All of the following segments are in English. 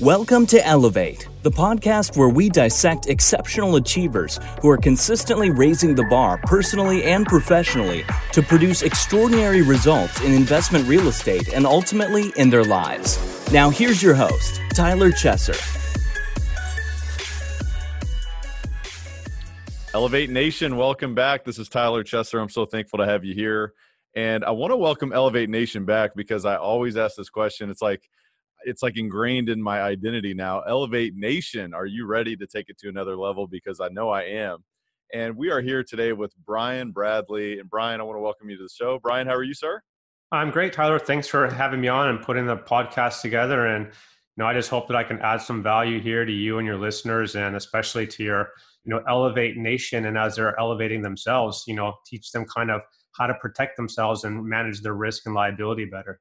Welcome to Elevate, the podcast where we dissect exceptional achievers who are consistently raising the bar personally and professionally to produce extraordinary results in investment real estate and ultimately in their lives. Now, here's your host, Tyler Chesser. Elevate Nation, welcome back. This is Tyler Chesser. I'm so thankful to have you here. And I want to welcome Elevate Nation back because I always ask this question. It's like, it's like ingrained in my identity now. Elevate Nation, are you ready to take it to another level? Because I know I am. And we are here today with Brian Bradley. And Brian, I want to welcome you to the show. Brian, how are you, sir? I'm great, Tyler. Thanks for having me on and putting the podcast together. And you know, I just hope that I can add some value here to you and your listeners, and especially to your, you know, Elevate Nation. And as they're elevating themselves, you know, teach them kind of how to protect themselves and manage their risk and liability better.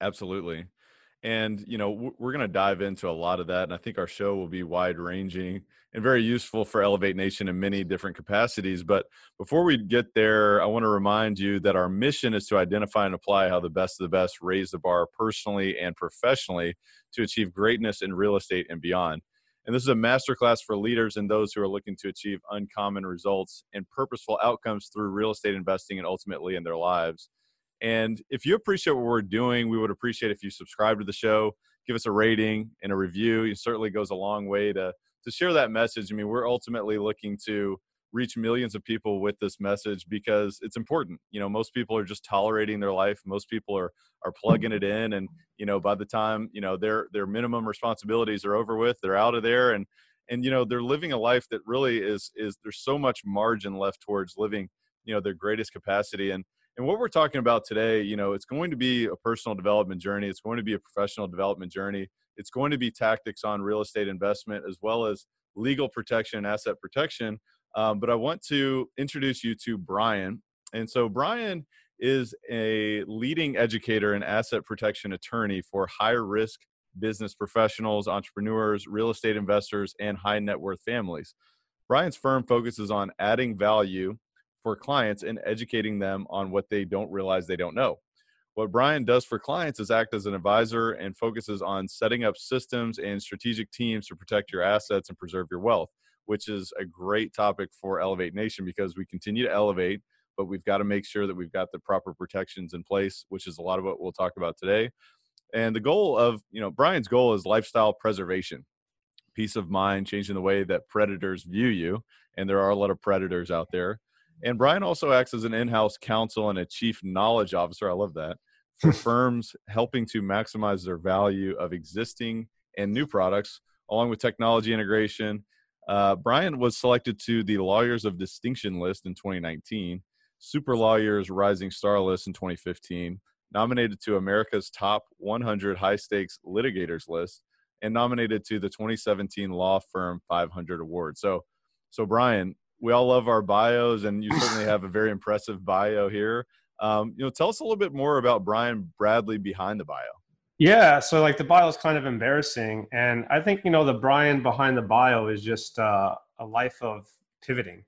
Absolutely and you know we're going to dive into a lot of that and i think our show will be wide ranging and very useful for elevate nation in many different capacities but before we get there i want to remind you that our mission is to identify and apply how the best of the best raise the bar personally and professionally to achieve greatness in real estate and beyond. And this is a masterclass for leaders and those who are looking to achieve uncommon results and purposeful outcomes through real estate investing and ultimately in their lives and if you appreciate what we're doing, we would appreciate if you subscribe to the show, give us a rating and a review. It certainly goes a long way to to share that message. I mean, we're ultimately looking to reach millions of people with this message because it's important. You know, most people are just tolerating their life. Most people are are plugging it in and, you know, by the time, you know, their their minimum responsibilities are over with, they're out of there and and you know, they're living a life that really is is there's so much margin left towards living, you know, their greatest capacity and and what we're talking about today, you know, it's going to be a personal development journey. It's going to be a professional development journey. It's going to be tactics on real estate investment as well as legal protection and asset protection. Um, but I want to introduce you to Brian. And so Brian is a leading educator and asset protection attorney for high risk business professionals, entrepreneurs, real estate investors, and high net worth families. Brian's firm focuses on adding value for clients and educating them on what they don't realize they don't know. What Brian does for clients is act as an advisor and focuses on setting up systems and strategic teams to protect your assets and preserve your wealth, which is a great topic for Elevate Nation because we continue to elevate, but we've got to make sure that we've got the proper protections in place, which is a lot of what we'll talk about today. And the goal of, you know, Brian's goal is lifestyle preservation, peace of mind, changing the way that predators view you. And there are a lot of predators out there and Brian also acts as an in house counsel and a chief knowledge officer. I love that for firms helping to maximize their value of existing and new products, along with technology integration. Uh, Brian was selected to the Lawyers of Distinction list in 2019, Super Lawyers Rising Star list in 2015, nominated to America's Top 100 High Stakes Litigators list, and nominated to the 2017 Law Firm 500 Award. So, so Brian, we all love our bios, and you certainly have a very impressive bio here. Um, you know, tell us a little bit more about Brian Bradley behind the bio. Yeah, so like the bio is kind of embarrassing, and I think you know the Brian behind the bio is just uh, a life of pivoting.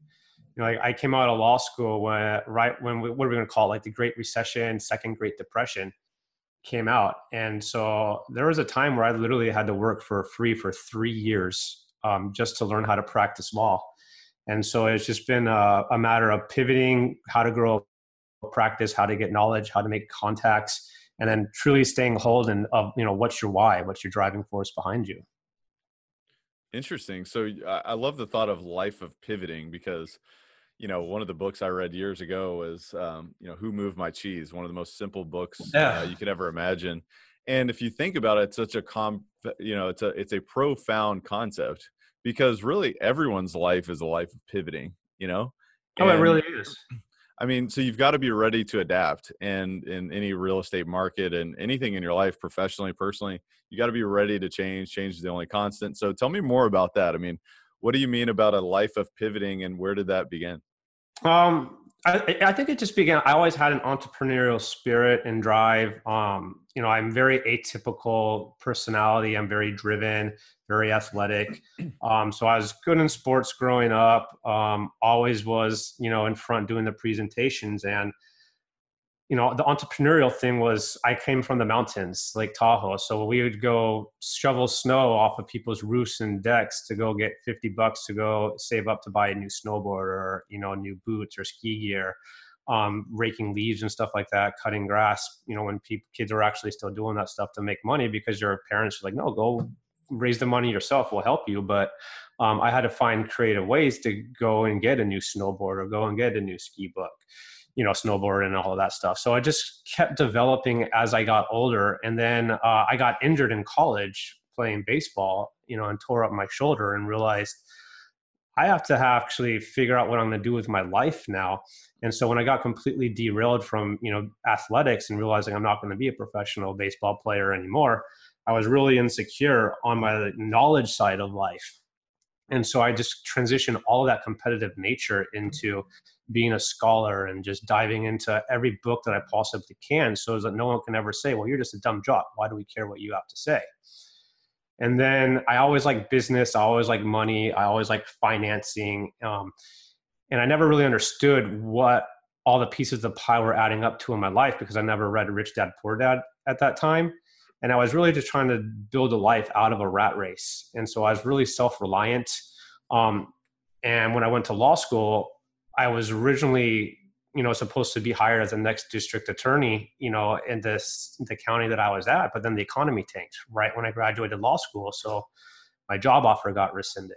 You know, like I came out of law school when right when we, what are we going to call it, like the Great Recession, Second Great Depression came out, and so there was a time where I literally had to work for free for three years um, just to learn how to practice law. And so it's just been a, a matter of pivoting, how to grow practice, how to get knowledge, how to make contacts, and then truly staying hold and of you know what's your why, what's your driving force behind you. Interesting. So I love the thought of life of pivoting because you know one of the books I read years ago was um, you know Who Moved My Cheese, one of the most simple books yeah. uh, you could ever imagine. And if you think about it, it's such a com, you know, it's a it's a profound concept because really everyone's life is a life of pivoting, you know? And, oh, it really is. I mean, so you've got to be ready to adapt and in any real estate market and anything in your life, professionally, personally, you got to be ready to change. Change is the only constant. So tell me more about that. I mean, what do you mean about a life of pivoting and where did that begin? Um, I, I, think it just began. I always had an entrepreneurial spirit and drive. Um, you know, I'm very atypical personality. I'm very driven, very athletic. Um, so I was good in sports growing up. Um, always was, you know, in front doing the presentations. And you know, the entrepreneurial thing was I came from the mountains, Lake Tahoe. So we would go shovel snow off of people's roofs and decks to go get 50 bucks to go save up to buy a new snowboard or, you know, new boots or ski gear, um, raking leaves and stuff like that, cutting grass, you know, when people, kids are actually still doing that stuff to make money because your parents are like, no, go raise the money yourself. We'll help you. But um, I had to find creative ways to go and get a new snowboard or go and get a new ski book you know snowboard and all of that stuff. So i just kept developing as i got older. And then uh, i got injured in college playing baseball you know and tore up my shoulder and realized i have to actually figure out what i'm going to do with my life now. And so when i got completely derailed from you know athletics and realizing i'm not going to be a professional baseball player anymore i was really insecure on my knowledge side of life. And so i just transitioned all that competitive nature into being a scholar and just diving into every book that I possibly can so that no one can ever say, well, you're just a dumb jock. Why do we care what you have to say? And then I always like business. I always like money. I always like financing. Um, and I never really understood what all the pieces of the pie were adding up to in my life because I never read Rich Dad Poor Dad at that time. And I was really just trying to build a life out of a rat race. And so I was really self reliant. Um, and when I went to law school, I was originally, you know, supposed to be hired as the next district attorney, you know, in this the county that I was at, but then the economy tanked right when I graduated law school, so my job offer got rescinded.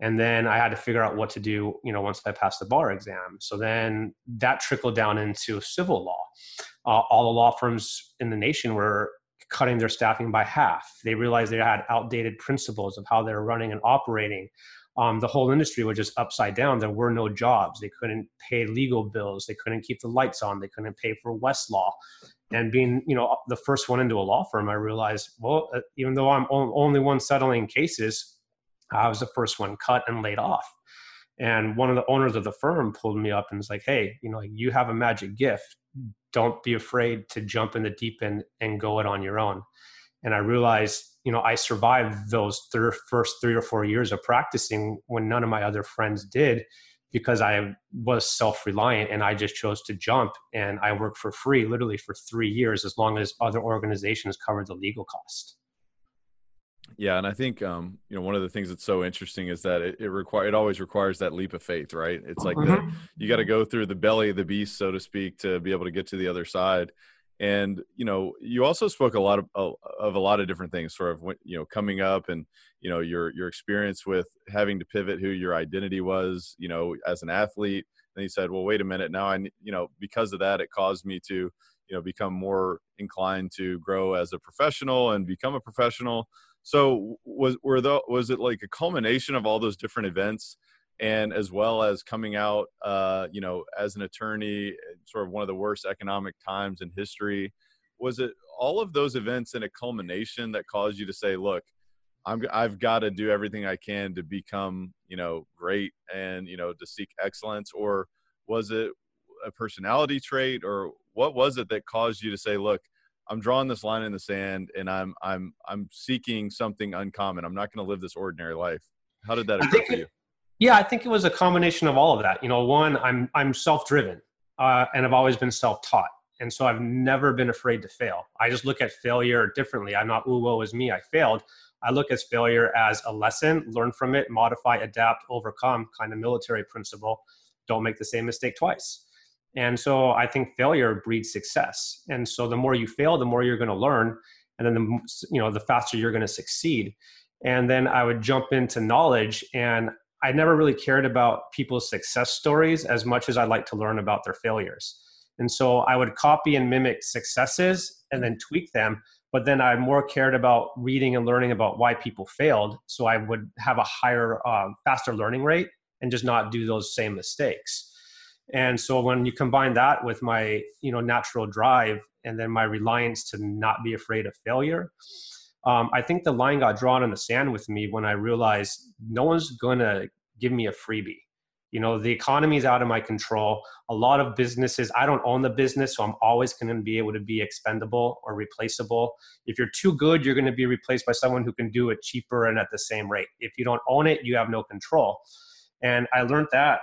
And then I had to figure out what to do, you know, once I passed the bar exam. So then that trickled down into civil law. Uh, all the law firms in the nation were cutting their staffing by half. They realized they had outdated principles of how they're running and operating um, the whole industry was just upside down. There were no jobs. They couldn't pay legal bills. They couldn't keep the lights on. They couldn't pay for Westlaw. And being, you know, the first one into a law firm, I realized, well, uh, even though I'm only one settling cases, I was the first one cut and laid off. And one of the owners of the firm pulled me up and was like, "Hey, you know, you have a magic gift. Don't be afraid to jump in the deep end and go it on your own." And I realized you know i survived those thir- first three or four years of practicing when none of my other friends did because i was self-reliant and i just chose to jump and i worked for free literally for three years as long as other organizations covered the legal cost. Yeah and i think um, you know one of the things that's so interesting is that it, it require it always requires that leap of faith right? It's like mm-hmm. the, you got to go through the belly of the beast so to speak to be able to get to the other side and you know you also spoke a lot of, of a lot of different things sort of you know coming up and you know your your experience with having to pivot who your identity was you know as an athlete. And he said well wait a minute now i you know because of that it caused me to you know become more inclined to grow as a professional and become a professional. So was were the was it like a culmination of all those different events and as well as coming out, uh, you know, as an attorney, sort of one of the worst economic times in history. Was it all of those events in a culmination that caused you to say, "Look, I'm, I've got to do everything I can to become, you know, great and you know to seek excellence," or was it a personality trait, or what was it that caused you to say, "Look, I'm drawing this line in the sand, and I'm I'm I'm seeking something uncommon. I'm not going to live this ordinary life." How did that occur for you? Yeah, I think it was a combination of all of that. You know, one, I'm I'm self-driven, uh, and I've always been self-taught, and so I've never been afraid to fail. I just look at failure differently. I'm not, ooh, woe is me, I failed. I look at failure as a lesson, learn from it, modify, adapt, overcome, kind of military principle. Don't make the same mistake twice. And so I think failure breeds success. And so the more you fail, the more you're going to learn, and then the you know the faster you're going to succeed. And then I would jump into knowledge, and I never really cared about people's success stories as much as I'd like to learn about their failures. And so I would copy and mimic successes and then tweak them. But then I more cared about reading and learning about why people failed. So I would have a higher, um, faster learning rate and just not do those same mistakes. And so when you combine that with my, you know, natural drive and then my reliance to not be afraid of failure, um, I think the line got drawn in the sand with me when I realized no one's going to give me a freebie. You know, the economy is out of my control. A lot of businesses, I don't own the business, so I'm always going to be able to be expendable or replaceable. If you're too good, you're going to be replaced by someone who can do it cheaper and at the same rate. If you don't own it, you have no control. And I learned that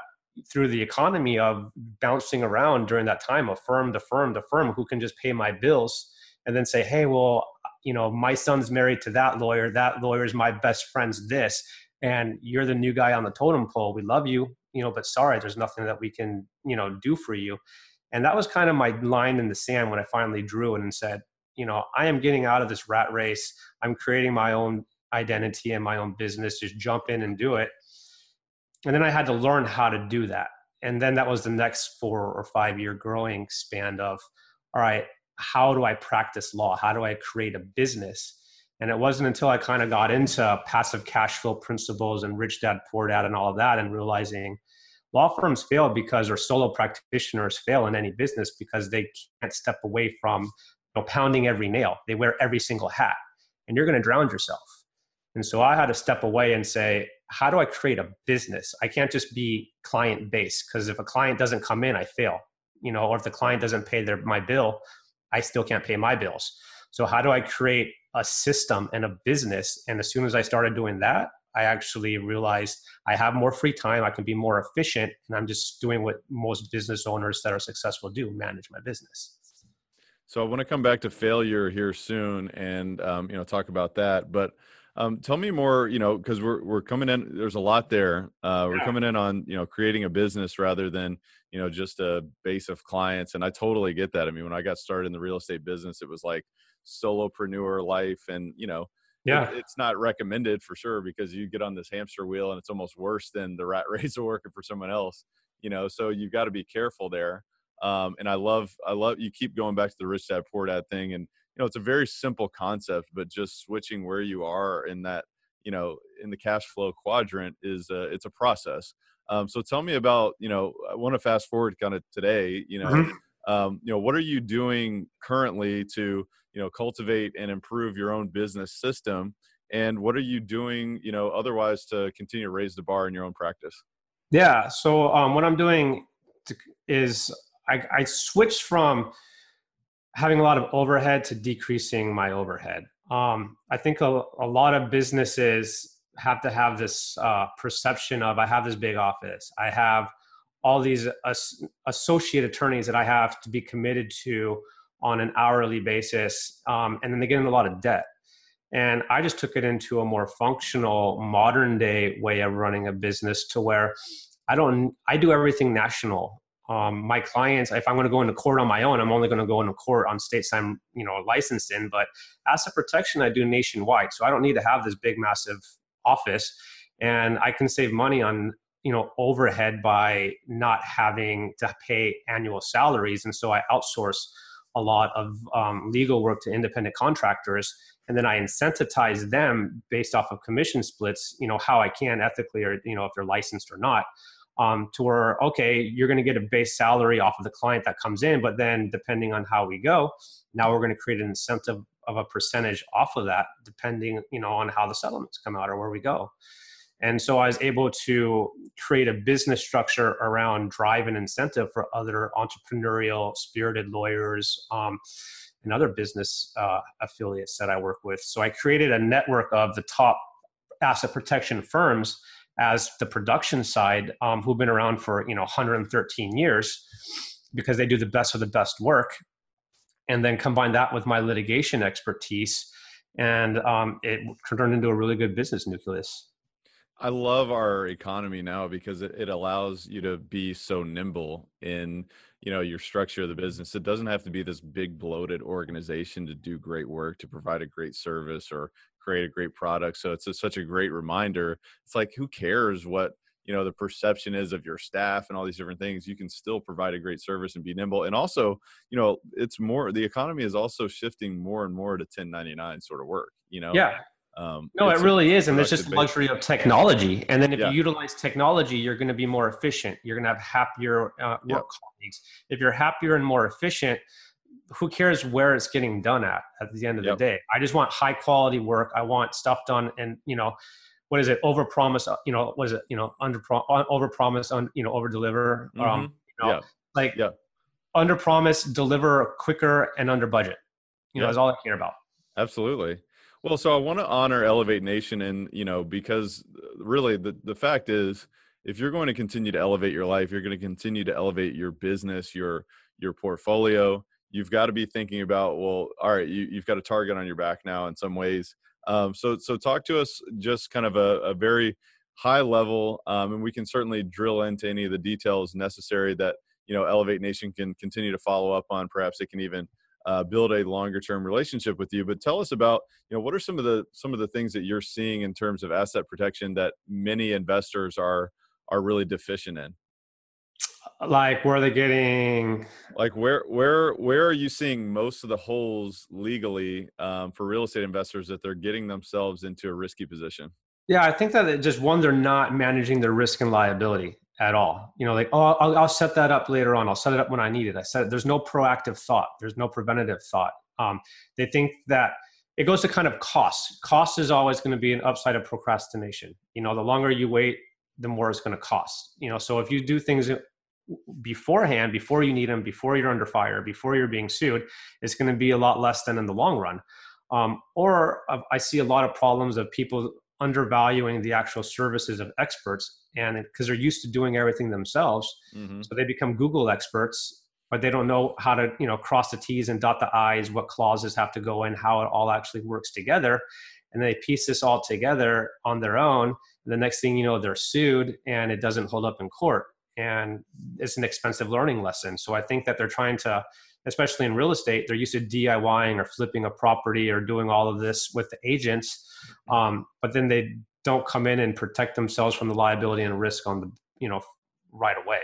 through the economy of bouncing around during that time, a firm to firm to firm who can just pay my bills and then say hey well you know my son's married to that lawyer that lawyer is my best friend's this and you're the new guy on the totem pole we love you you know but sorry there's nothing that we can you know do for you. And that was kind of my line in the sand when i finally drew it and said you know i am getting out of this rat race. I'm creating my own identity and my own business. Just jump in and do it. And then i had to learn how to do that. And then that was the next four or five year growing span of all right how do i practice law how do i create a business and it wasn't until i kind of got into passive cash flow principles and rich dad poor dad and all of that and realizing law firms fail because or solo practitioners fail in any business because they can't step away from you know, pounding every nail they wear every single hat and you're going to drown yourself and so I had to step away and say, how do I create a business? I can't just be client based because if a client doesn't come in, I fail. You know, or if the client doesn't pay their my bill, I still can't pay my bills. So how do I create a system and a business? And as soon as I started doing that, I actually realized I have more free time. I can be more efficient, and I'm just doing what most business owners that are successful do: manage my business. So I want to come back to failure here soon, and um, you know talk about that, but um, tell me more, you know, because we're we're coming in. There's a lot there. Uh, we're coming in on you know creating a business rather than you know just a base of clients, and I totally get that. I mean, when I got started in the real estate business, it was like solopreneur life, and you know, yeah, it, it's not recommended for sure because you get on this hamster wheel, and it's almost worse than the rat race of working for someone else. You know, so you've got to be careful there. Um, and I love, I love you keep going back to the rich dad poor dad thing, and know it's a very simple concept but just switching where you are in that you know in the cash flow quadrant is a, it's a process. Um, so tell me about you know i want to fast forward kind of today you know mm-hmm. um, you know what are you doing currently to you know cultivate and improve your own business system? And what are you doing you know otherwise to continue to raise the bar in your own practice? Yeah so um, what i'm doing to, is I, I switched from having a lot of overhead to decreasing my overhead. Um, I think a, a, lot of businesses have to have this uh, perception of I have this big office, I have all these as- associate attorneys that I have to be committed to on an hourly basis, um, and then they get in a lot of debt. And I just took it into a more functional, modern day way of running a business to where I don't, I do everything national um, my clients, if I'm going to go into court on my own, I'm only going to go into court on states I'm, you know, licensed in. But asset protection, I do nationwide, so I don't need to have this big, massive office, and I can save money on, you know, overhead by not having to pay annual salaries, and so I outsource a lot of um, legal work to independent contractors and then i incentivize them based off of commission splits you know how i can ethically or you know if they're licensed or not um, to where okay you're going to get a base salary off of the client that comes in but then depending on how we go now we're going to create an incentive of a percentage off of that depending you know on how the settlements come out or where we go. And so i was able to create a business structure around drive and incentive for other entrepreneurial spirited lawyers um, and other business uh, affiliates that i work with. So i created a network of the top asset protection firms as the production side um, who've been around for you know 113 years because they do the best of the best work and then combine that with my litigation expertise and um, it turned into a really good business nucleus. I love our economy now because it, it allows you to be so nimble in you know your structure of the business. It doesn't have to be this big bloated organization to do great work to provide a great service or create a great product. So it's a, such a great reminder. It's like who cares what you know the perception is of your staff and all these different things you can still provide a great service and be nimble and also you know it's more the economy is also shifting more and more to 1099 sort of work you know yeah um, no, it really is, and there's just the luxury of technology. And then if yeah. you utilize technology, you're going to be more efficient. You're going to have happier uh, work colleagues. If you're happier and more efficient, who cares where it's getting done at at the end of yep. the day i just want high quality work i want stuff done and you know what is it over promise uh, you know what is it you know under over promise on you know over deliver um, mm-hmm. um you know yeah. like yeah. under promise deliver quicker and under budget you know that's all i care about absolutely well so i want to honor elevate nation and you know because uh, really the the fact is if you're going to continue to elevate your life, you're going to continue to elevate your business, your your portfolio. You've got to be thinking about, well, all right, you, you've got a target on your back now in some ways. Um, so, so talk to us just kind of a, a very high level, um, and we can certainly drill into any of the details necessary that you know Elevate Nation can continue to follow up on. Perhaps it can even uh, build a longer term relationship with you but tell us about you know what are some of the some of the things that you're seeing in terms of asset protection that many investors are are really deficient in like where are they getting? Like where where where are you seeing most of the holes legally um, for real estate investors that they're getting themselves into a risky position? Yeah i think that just one they're not managing their risk and liability at all. You know like oh I'll, I'll set that up later on. I'll set it up when i need it. I said there's no proactive thought. There's no preventative thought. Um, they think that it goes to kind of cost. Cost is always going to be an upside of procrastination. You know the longer you wait the more it's going to cost. You know so if you do things beforehand, before you need them, before you're under fire, before you're being sued, it's going to be a lot less than in the long run. Um, or uh, I see a lot of problems of people undervaluing the actual services of experts, and because they're used to doing everything themselves, mm-hmm. so they become Google experts, but they don't know how to you know cross the T's and dot the I's, what clauses have to go in, how it all actually works together, and they piece this all together on their own. And the next thing you know, they're sued, and it doesn't hold up in court and it's an expensive learning lesson. So I think that they're trying to, especially in real estate, they're used to DIYing or flipping a property or doing all of this with the agents, um, but then they don't come in and protect themselves from the liability and risk on the you know right away.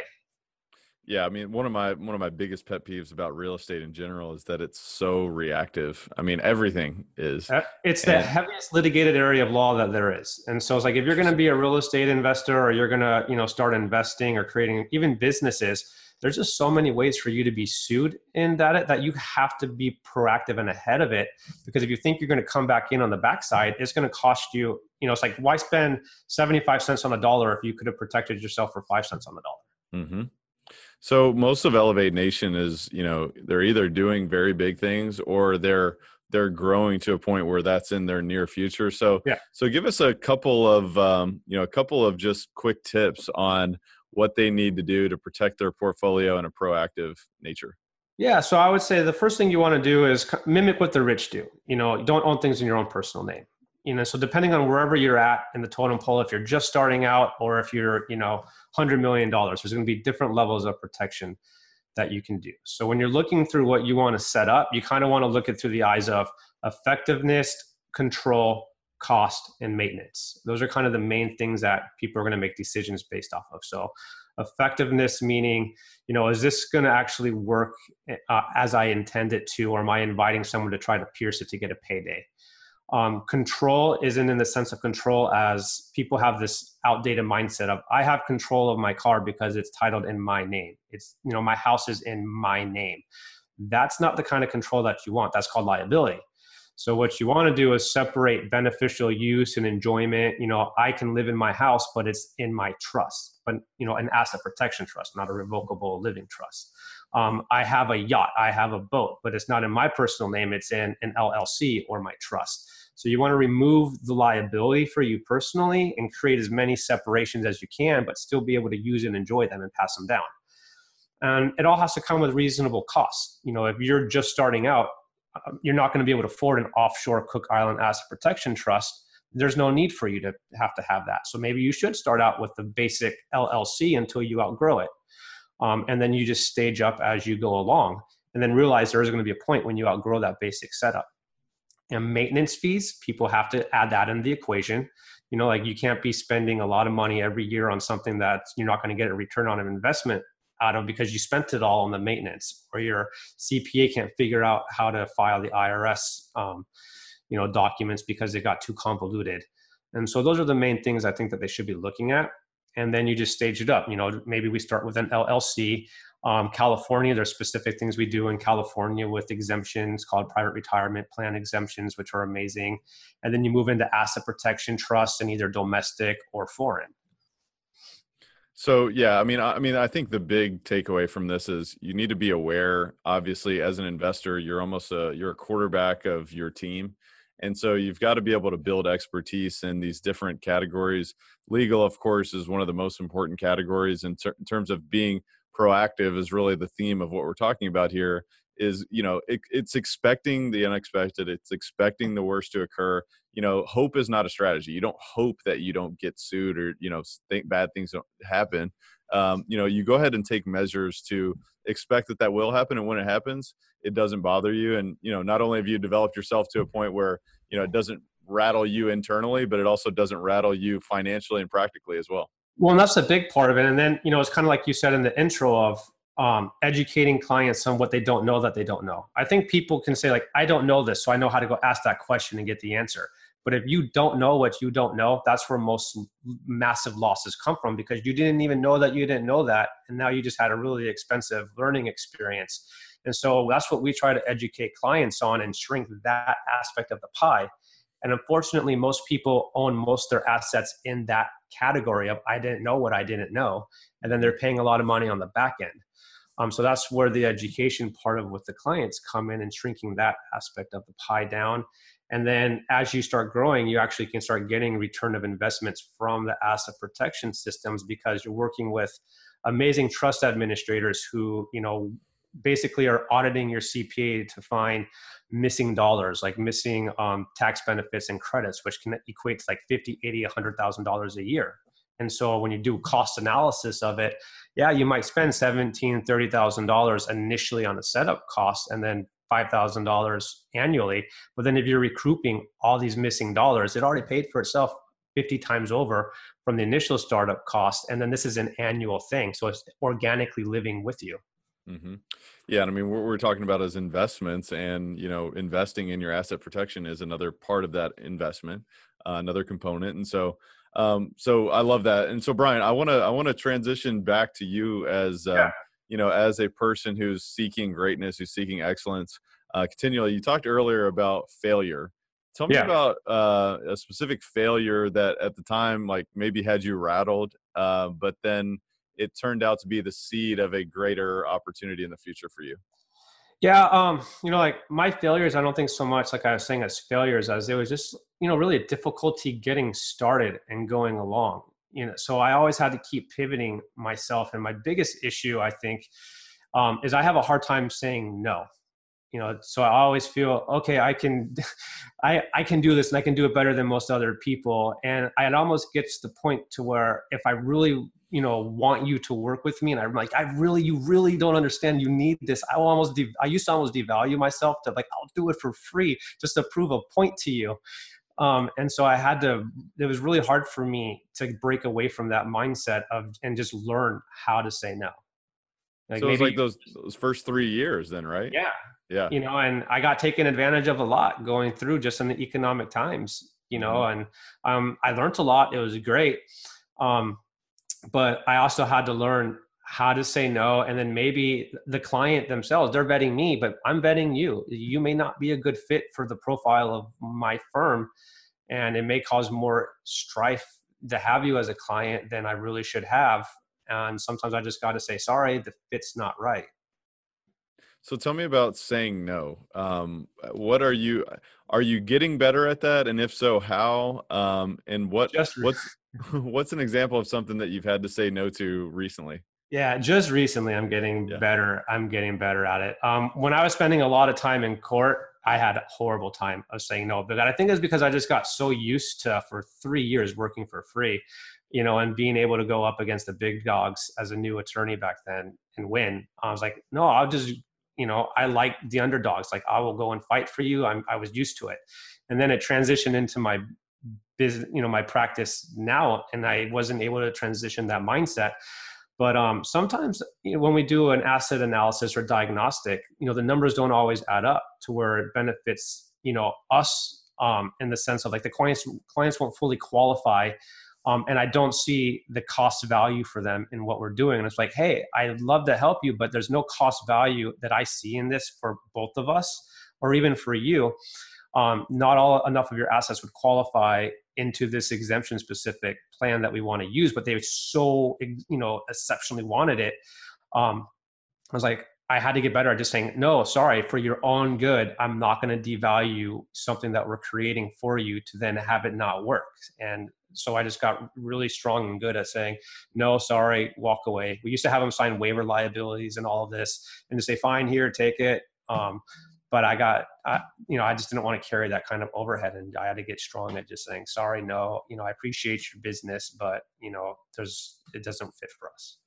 Yeah, I mean, one of my one of my biggest pet peeves about real estate in general is that it's so reactive. I mean, everything is. Uh, it's the heaviest litigated area of law that there is, and so it's like if you're going to be a real estate investor or you're going to you know start investing or creating even businesses, there's just so many ways for you to be sued in that that you have to be proactive and ahead of it because if you think you're going to come back in on the backside, it's going to cost you. You know, it's like why spend 75 cents on a dollar if you could have protected yourself for five cents on the dollar. Mm-hmm. So most of Elevate Nation is, you know, they're either doing very big things or they're they're growing to a point where that's in their near future. So yeah. So give us a couple of um, you know a couple of just quick tips on what they need to do to protect their portfolio in a proactive nature. Yeah, so I would say the first thing you want to do is mimic what the rich do. You know, don't own things in your own personal name you know so depending on wherever you're at in the totem pole if you're just starting out or if you're you know 100 million dollars there's going to be different levels of protection that you can do. So when you're looking through what you want to set up you kind of want to look it through the eyes of effectiveness control cost and maintenance. Those are kind of the main things that people are going to make decisions based off of. So effectiveness meaning you know is this going to actually work uh, as i intend it to or am i inviting someone to try to pierce it to get a payday um, control isn't in the sense of control as people have this outdated mindset of I have control of my car because it's titled in my name. It's, you know, my house is in my name. That's not the kind of control that you want. That's called liability. So what you want to do is separate beneficial use and enjoyment. You know, I can live in my house, but it's in my trust, but you know, an asset protection trust, not a revocable living trust. Um, I have a yacht, I have a boat, but it's not in my personal name. It's in an LLC or my trust. So you want to remove the liability for you personally and create as many separations as you can, but still be able to use and enjoy them and pass them down. And it all has to come with reasonable costs. You know, if you're just starting out, um, you're not going to be able to afford an offshore Cook Island asset protection trust. There's no need for you to have to have that. So maybe you should start out with the basic LLC until you outgrow it. Um, and then you just stage up as you go along and then realize there is going to be a point when you outgrow that basic setup. And maintenance fees people have to add that in the equation. You know like you can't be spending a lot of money every year on something that you're not going to get a return on an investment out of because you spent it all on the maintenance or your cpa can't figure out how to file the irs um, you know documents because they got too convoluted. And so those are the main things i think that they should be looking at and then you just stage it up you know maybe we start with an llc um, California, there's specific things we do in California with exemptions called private retirement plan exemptions, which are amazing. And then you move into asset protection trusts in either domestic or foreign. So yeah, I mean, I, I mean, I think the big takeaway from this is you need to be aware. Obviously, as an investor, you're almost a you're a quarterback of your team, and so you've got to be able to build expertise in these different categories. Legal of course is one of the most important categories in, ter- in terms of being proactive is really the theme of what we're talking about here is you know it, it's expecting the unexpected it's expecting the worst to occur. You know hope is not a strategy. You don't hope that you don't get sued or you know think bad things don't happen. Um, you know you go ahead and take measures to expect that that will happen and when it happens it doesn't bother you and you know not only have you developed yourself to a point where you know it doesn't rattle you internally but it also doesn't rattle you financially and practically as well well and that's a big part of it and then you know it's kind of like you said in the intro of um, educating clients on what they don't know that they don't know. I think people can say like, I don't know this, so I know how to go ask that question and get the answer. But if you don't know what you don't know, that's where most massive losses come from because you didn't even know that you didn't know that, and now you just had a really expensive learning experience. And so that's what we try to educate clients on and shrink that aspect of the pie. And unfortunately, most people own most their assets in that category of I didn't know what I didn't know. And then they're paying a lot of money on the back end. Um, so that's where the education part of with the clients come in and shrinking that aspect of the pie down. And then as you start growing, you actually can start getting return of investments from the asset protection systems because you're working with amazing trust administrators who, you know, basically are auditing your CPA to find missing dollars, like missing um, tax benefits and credits, which can equate to like 50, 80, $100,000 a year. And so when you do cost analysis of it, yeah, you might spend seventeen, thirty thousand dollars initially on the setup cost, and then five thousand dollars annually. But then if you're recouping all these missing dollars, it already paid for itself 50 times over from the initial startup cost. And then this is an annual thing. So it's organically living with you. Mm-hmm. Yeah, and I mean, what we're talking about is investments, and you know, investing in your asset protection is another part of that investment, uh, another component. And so, um, so I love that. And so Brian, I want to I want to transition back to you as uh, yeah. you know as a person who's seeking greatness, who's seeking excellence uh, continually. You talked earlier about failure. Tell me yeah. about uh, a specific failure that at the time like maybe had you rattled, uh, but then it turned out to be the seed of a greater opportunity in the future for you. Yeah, um, you know, like my failures, I don't think so much like I was saying as failures as it was just, you know, really a difficulty getting started and going along. You know, so I always had to keep pivoting myself. And my biggest issue, I think, um, is I have a hard time saying no. You know, so I always feel okay. I can, I I can do this, and I can do it better than most other people. And it almost gets to the point to where if I really you know want you to work with me and i'm like i really you really don't understand. You need this. I almost de- i used to almost devalue myself to like i'll do it for free just to prove a point to you. Um, and so i had to it was really hard for me to break away from that mindset of and just learn how to say no. Like so it was like those those first three years then right? Yeah. Yeah. You know and i got taken advantage of a lot going through just in the economic times you know mm-hmm. and um, i learned a lot. It was great. Um, but I also had to learn how to say no and then maybe the client themselves they're vetting me but i'm vetting you. You may not be a good fit for the profile of my firm and it may cause more strife to have you as a client than i really should have and sometimes i just got to say sorry the fit's not right so tell me about saying no um, what are you are you getting better at that and if so how um, and what just what's What's an example of something that you've had to say no to recently? Yeah, just recently I'm getting yeah. better. I'm getting better at it. Um, when I was spending a lot of time in court, I had a horrible time of saying no. But I think it's because I just got so used to for three years working for free, you know, and being able to go up against the big dogs as a new attorney back then and win. I was like, no, I'll just, you know, I like the underdogs. Like I will go and fight for you. I'm, I was used to it. And then it transitioned into my business, you know, my practice now, and I wasn't able to transition that mindset. But um, sometimes you know, when we do an asset analysis or diagnostic, you know, the numbers don't always add up to where it benefits, you know, us um, in the sense of like the clients clients won't fully qualify. Um, and I don't see the cost value for them in what we're doing. And it's like, hey, I'd love to help you, but there's no cost value that I see in this for both of us, or even for you um, not all enough of your assets would qualify into this exemption specific plan that we want to use but they so you know exceptionally wanted it um, i was like I had to get better at just saying, no, sorry, for your own good, I'm not going to devalue something that we're creating for you to then have it not work. And so I just got really strong and good at saying, no, sorry, walk away. We used to have them sign waiver liabilities and all of this and to say, fine, here, take it. Um, but I got, I, you know, I just didn't want to carry that kind of overhead and I had to get strong at just saying, sorry, no, you know, I appreciate your business, but you know, there's, it doesn't fit for us.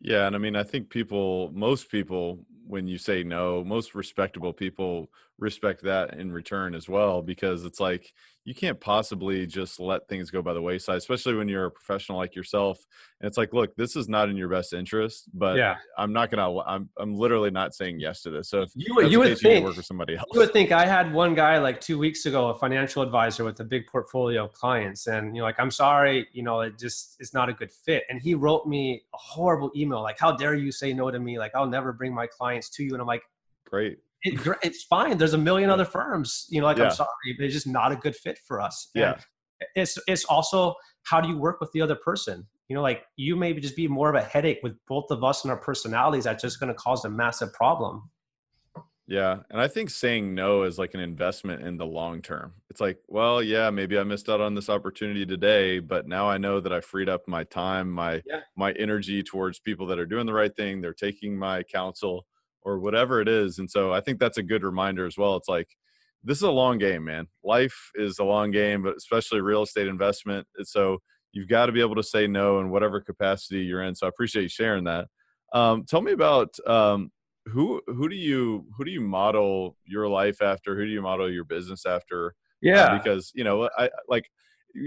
Yeah, and I mean, I think people, most people, when you say no, most respectable people respect that in return as well, because it's like you can't possibly just let things go by the wayside, especially when you're a professional like yourself. And it's like, look, this is not in your best interest, but yeah. I'm not gonna. I'm I'm literally not saying yes to this. So if you, you would think you work with somebody else, you would think I had one guy like two weeks ago, a financial advisor with a big portfolio of clients, and you know, like I'm sorry, you know, it just is not a good fit. And he wrote me a horrible email, like, "How dare you say no to me? Like I'll never bring my clients to you." And I'm like, great it, it's fine. There's a million other firms, you know, like yeah. I'm sorry, but it's just not a good fit for us. Yeah. And it's it's also how do you work with the other person? You know, like you may just be more of a headache with both of us and our personalities that's just going to cause a massive problem. Yeah. And I think saying no is like an investment in the long term. It's like, well, yeah, maybe I missed out on this opportunity today, but now I know that I freed up my time, my yeah. my energy towards people that are doing the right thing. They're taking my counsel or whatever it is. And so I think that's a good reminder as well. It's like this is a long game, man. Life is a long game, but especially real estate investment. So you've got to be able to say no in whatever capacity you're in. So I appreciate you sharing that. Um, tell me about um, who who do you who do you model your life after? Who do you model your business after? Uh, yeah, uh, because you know, I like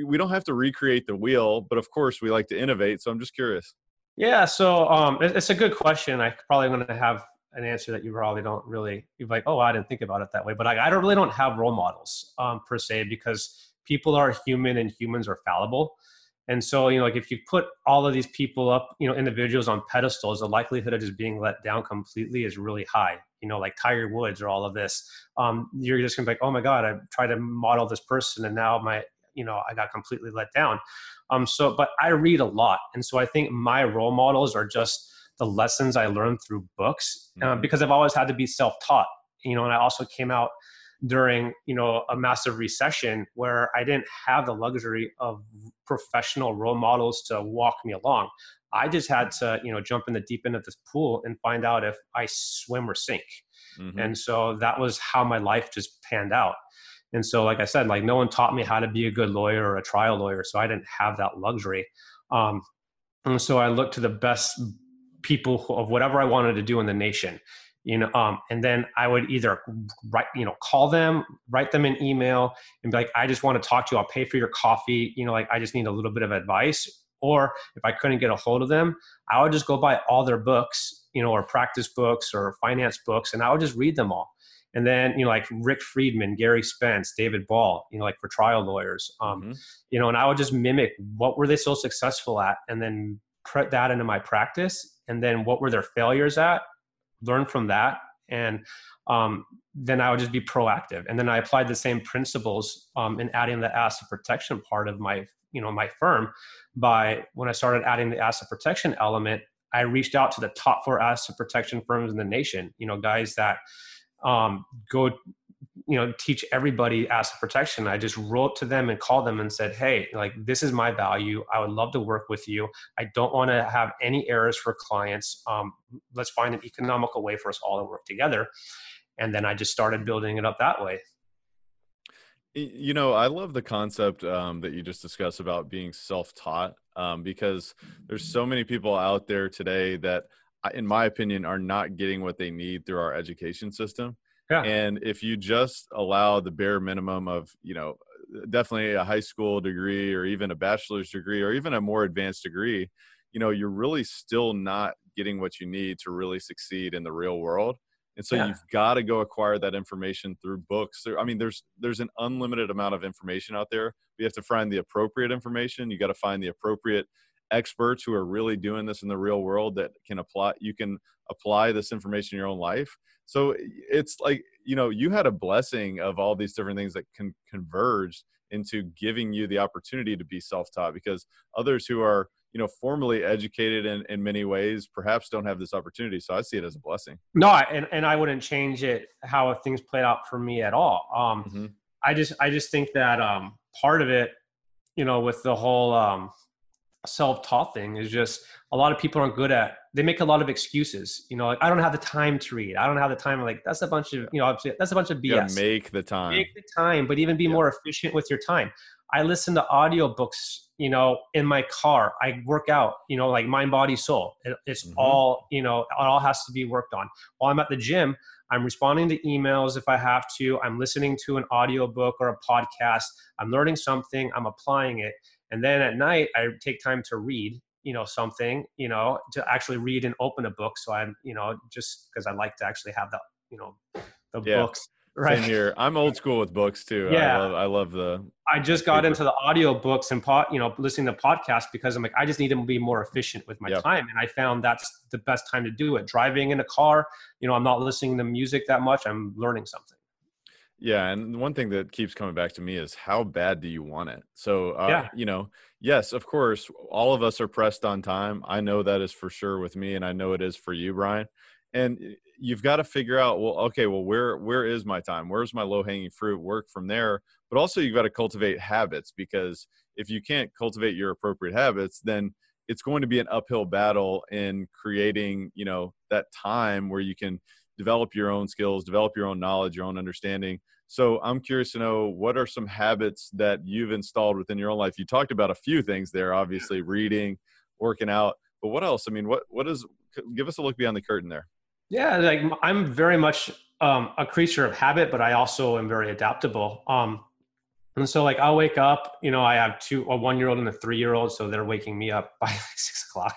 we don't have to recreate the wheel, but of course we like to innovate. So I'm just curious. Yeah, so um, it's a good question. I probably going to have an answer that you probably don't really you're like oh i didn't think about it that way but i, I don't really don't have role models um, per se because people are human and humans are fallible. And so you know like if you put all of these people up you know individuals on pedestals the likelihood of just being let down completely is really high. You know like tiger woods or all of this um, you're just gonna be like oh my god i tried to model this person and now my you know i got completely let down. Um so but i read a lot and so i think my role models are just the lessons I learned through books uh, mm-hmm. because I've always had to be self-taught. You know, and I also came out during you know a massive recession where I didn't have the luxury of professional role models to walk me along. I just had to you know jump in the deep end of this pool and find out if I swim or sink. Mm-hmm. And so that was how my life just panned out. And so, like I said, like no one taught me how to be a good lawyer or a trial lawyer, so I didn't have that luxury. Um, and so I looked to the best people of whatever I wanted to do in the nation. You know, um, and then I would either write, you know, call them, write them an email, and be like, "I just want to talk to you. I'll pay for your coffee. You know, like I just need a little bit of advice." Or if I couldn't get a hold of them, I would just go buy all their books, you know, or practice books or finance books, and I would just read them all. And then, you know, like Rick Friedman, Gerry Spence, David Ball, you know, like for trial lawyers, um, mm-hmm. you know, and I would just mimic what were they so successful at, and then put that into my practice and then what were their failures at? Learn from that. And um, then i would just be proactive. And then i applied the same principles um, in adding the asset protection part of my you know my firm. By when i started adding the asset protection element i reached out to the top four asset protection firms in the nation you know guys that um, go you know teach everybody asset protection. I just wrote to them and called them and said hey like this is my value. I would love to work with you. I don't want to have any errors for clients. Um, let's find an economical way for us all to work together. And then i just started building it up that way. You know i love the concept um, that you just discussed about being self-taught um, because there's so many people out there today that in my opinion are not getting what they need through our education system yeah. And if you just allow the bare minimum of, you know, definitely a high school degree or even a bachelor's degree or even a more advanced degree, you know, you're really still not getting what you need to really succeed in the real world. And so yeah. you've got to go acquire that information through books. I mean, there's there's an unlimited amount of information out there. You have to find the appropriate information. You got to find the appropriate experts who are really doing this in the real world that can apply. You can apply this information in your own life so it's like you know you had a blessing of all these different things that can converge into giving you the opportunity to be self-taught because others who are you know formally educated in, in many ways perhaps don't have this opportunity so i see it as a blessing no and, and i wouldn't change it how things played out for me at all um, mm-hmm. i just i just think that um, part of it you know with the whole um, self-taught thing is just a lot of people aren't good at they make a lot of excuses you know like i don't have the time to read. I don't have the time. Like that's a bunch of you know that's a bunch of bs make the time. Make the time but even be yeah. more efficient with your time. I listen to audiobooks you know in my car. I work out you know like mind body soul. It, it's mm-hmm. all you know it all has to be worked on. While i'm at the gym i'm responding to emails if i have to. I'm listening to an audiobook or a podcast. I'm learning something. I'm applying it and then at night i take time to read you know something you know to actually read and open a book. So i'm you know just because i like to actually have the you know the yeah. books right? Same here. I'm old school with books too. Yeah. i love, I love the i just got paper. into the audio books and pot you know listening to podcasts because i'm like i just need to be more efficient with my yep. time. And i found that's the best time to do it. Driving in a car you know i'm not listening to music that much. I'm learning something yeah, and one thing that keeps coming back to me is how bad do you want it? So, uh, yeah. you know, yes, of course, all of us are pressed on time. I know that is for sure with me, and I know it is for you, Brian. And you've got to figure out, well, okay, well, where where is my time? Where's my low hanging fruit? Work from there. But also, you've got to cultivate habits because if you can't cultivate your appropriate habits, then it's going to be an uphill battle in creating, you know, that time where you can develop your own skills, develop your own knowledge, your own understanding so I'm curious to know what are some habits that you've installed within your own life? You talked about a few things there, obviously reading, working out, but what else? I mean, what what is? Give us a look behind the curtain there. Yeah, like I'm very much um, a creature of habit, but I also am very adaptable. Um, and so like I'll wake up, you know, I have two, a one year old and a three year old. So they're waking me up by six o'clock.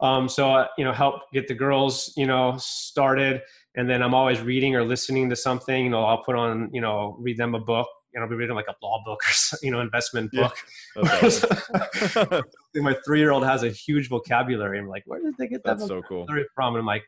Um, so, uh, you know, help get the girls, you know, started and then I'm always reading or listening to something. You know, I'll put on, you know, read them a book. You know, I'll be reading like a law book or you know, investment book. Yeah. my three year old has a huge vocabulary. I'm like, where did they get that That's vocabulary so cool. from? And I'm like,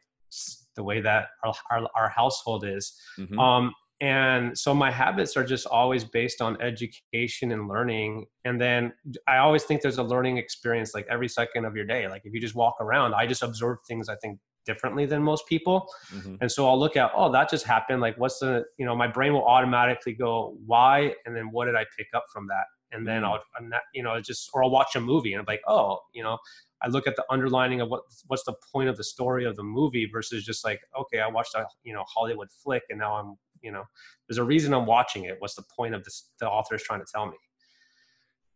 the way that our, our, our household is. Mm-hmm. Um, and so my habits are just always based on education and learning and then i always think there's a learning experience like every second of your day like if you just walk around i just observe things i think differently than most people. Mm-hmm. And so I'll look at, oh, that just happened. Like, what's the, you know, my brain will automatically go, why? And then what did I pick up from that? And then mm-hmm. I'll, you know, just, or I'll watch a movie and I'm like, oh, you know, I look at the underlining of what, what's the point of the story of the movie versus just like, okay, I watched a, you know, Hollywood flick and now I'm, you know, there's a reason I'm watching it. What's the point of this, the author is trying to tell me?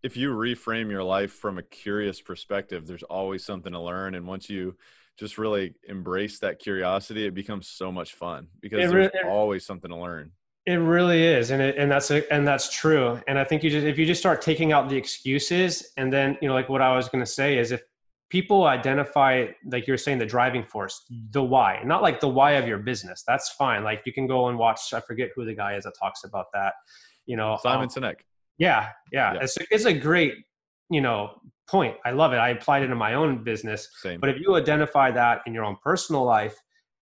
If you reframe your life from a curious perspective, there's always something to learn. And once you, just really embrace that curiosity, it becomes so much fun because it there's always something to learn. It really is, and it, and that's a, and that's true. And I think you just if you just start taking out the excuses, and then you know, like what I was going to say is if people identify like you're saying the driving force the why not like the why of your business that's fine like you can go and watch i forget who the guy is that talks about that you know simon um, sinek yeah yeah, yeah. It's, it's a great you know point. I love it. I applied it in my own business. Same. But if you identify that in your own personal life,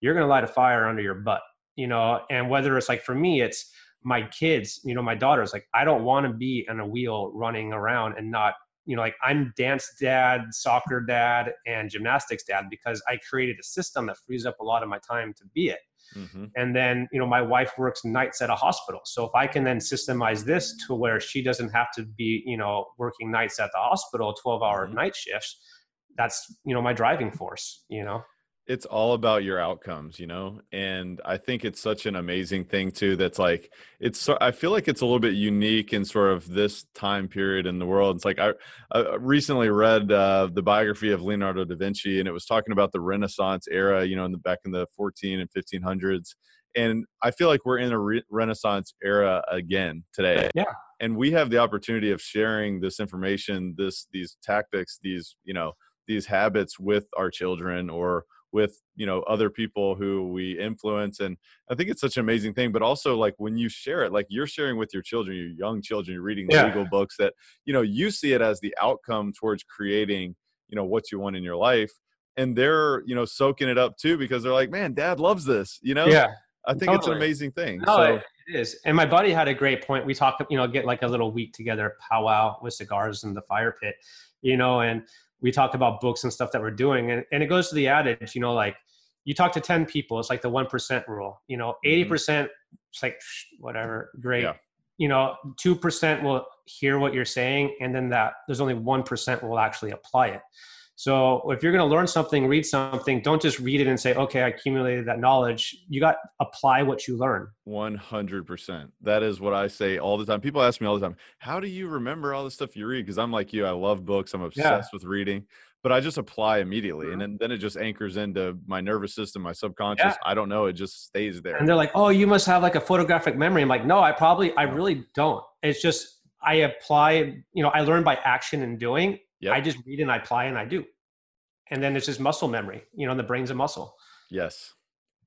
you're going to light a fire under your butt, you know, and whether it's like for me, it's my kids, you know, my daughter's like, I don't want to be in a wheel running around and not, you know, like I'm dance dad, soccer dad, and gymnastics dad because I created a system that frees up a lot of my time to be it. Mm-hmm. And then, you know, my wife works nights at a hospital. So if I can then systemize this to where she doesn't have to be, you know, working nights at the hospital, 12 hour mm-hmm. night shifts, that's, you know, my driving force, you know? It's all about your outcomes you know and i think it's such an amazing thing too that's like it's i feel like it's a little bit unique in sort of this time period in the world it's like i, I recently read uh, the biography of leonardo da vinci and it was talking about the renaissance era you know in the back in the 14 and 1500s and i feel like we're in a re- renaissance era again today yeah. and we have the opportunity of sharing this information this these tactics these you know these habits with our children or with you know other people who we influence and i think it's such an amazing thing but also like when you share it like you're sharing with your children your young children you're reading yeah. legal books that you know you see it as the outcome towards creating you know what you want in your life and they're you know soaking it up too because they're like man dad loves this you know yeah i think totally. it's an amazing thing no, so, It is. And my buddy had a great point. We talk, you know, get like a little week together, powwow with cigars in the fire pit, you know, and we talk about books and stuff that we're doing. And, and it goes to the adage, you know, like you talk to 10 people, it's like the 1% rule, you know, 80% mm-hmm. it's like, whatever, great. Yeah. You know, 2% will hear what you're saying. And then that there's only 1% will actually apply it. So if you're going to learn something, read something, don't just read it and say, okay, I accumulated that knowledge. You got apply what you learn. 100%. That is what I say all the time. People ask me all the time, how do you remember all the stuff you read? Because I'm like you, I love books. I'm obsessed yeah. with reading, but I just apply immediately. And mm-hmm. then, then it just anchors into my nervous system, my subconscious. Yeah. I don't know. It just stays there. And they're like, oh, you must have like a photographic memory. I'm like, no, I probably, I really don't. It's just, I apply, you know, I learn by action and doing Yep. I just read and I apply and I do. And then it's just muscle memory, you know, the brain's a muscle. Yes.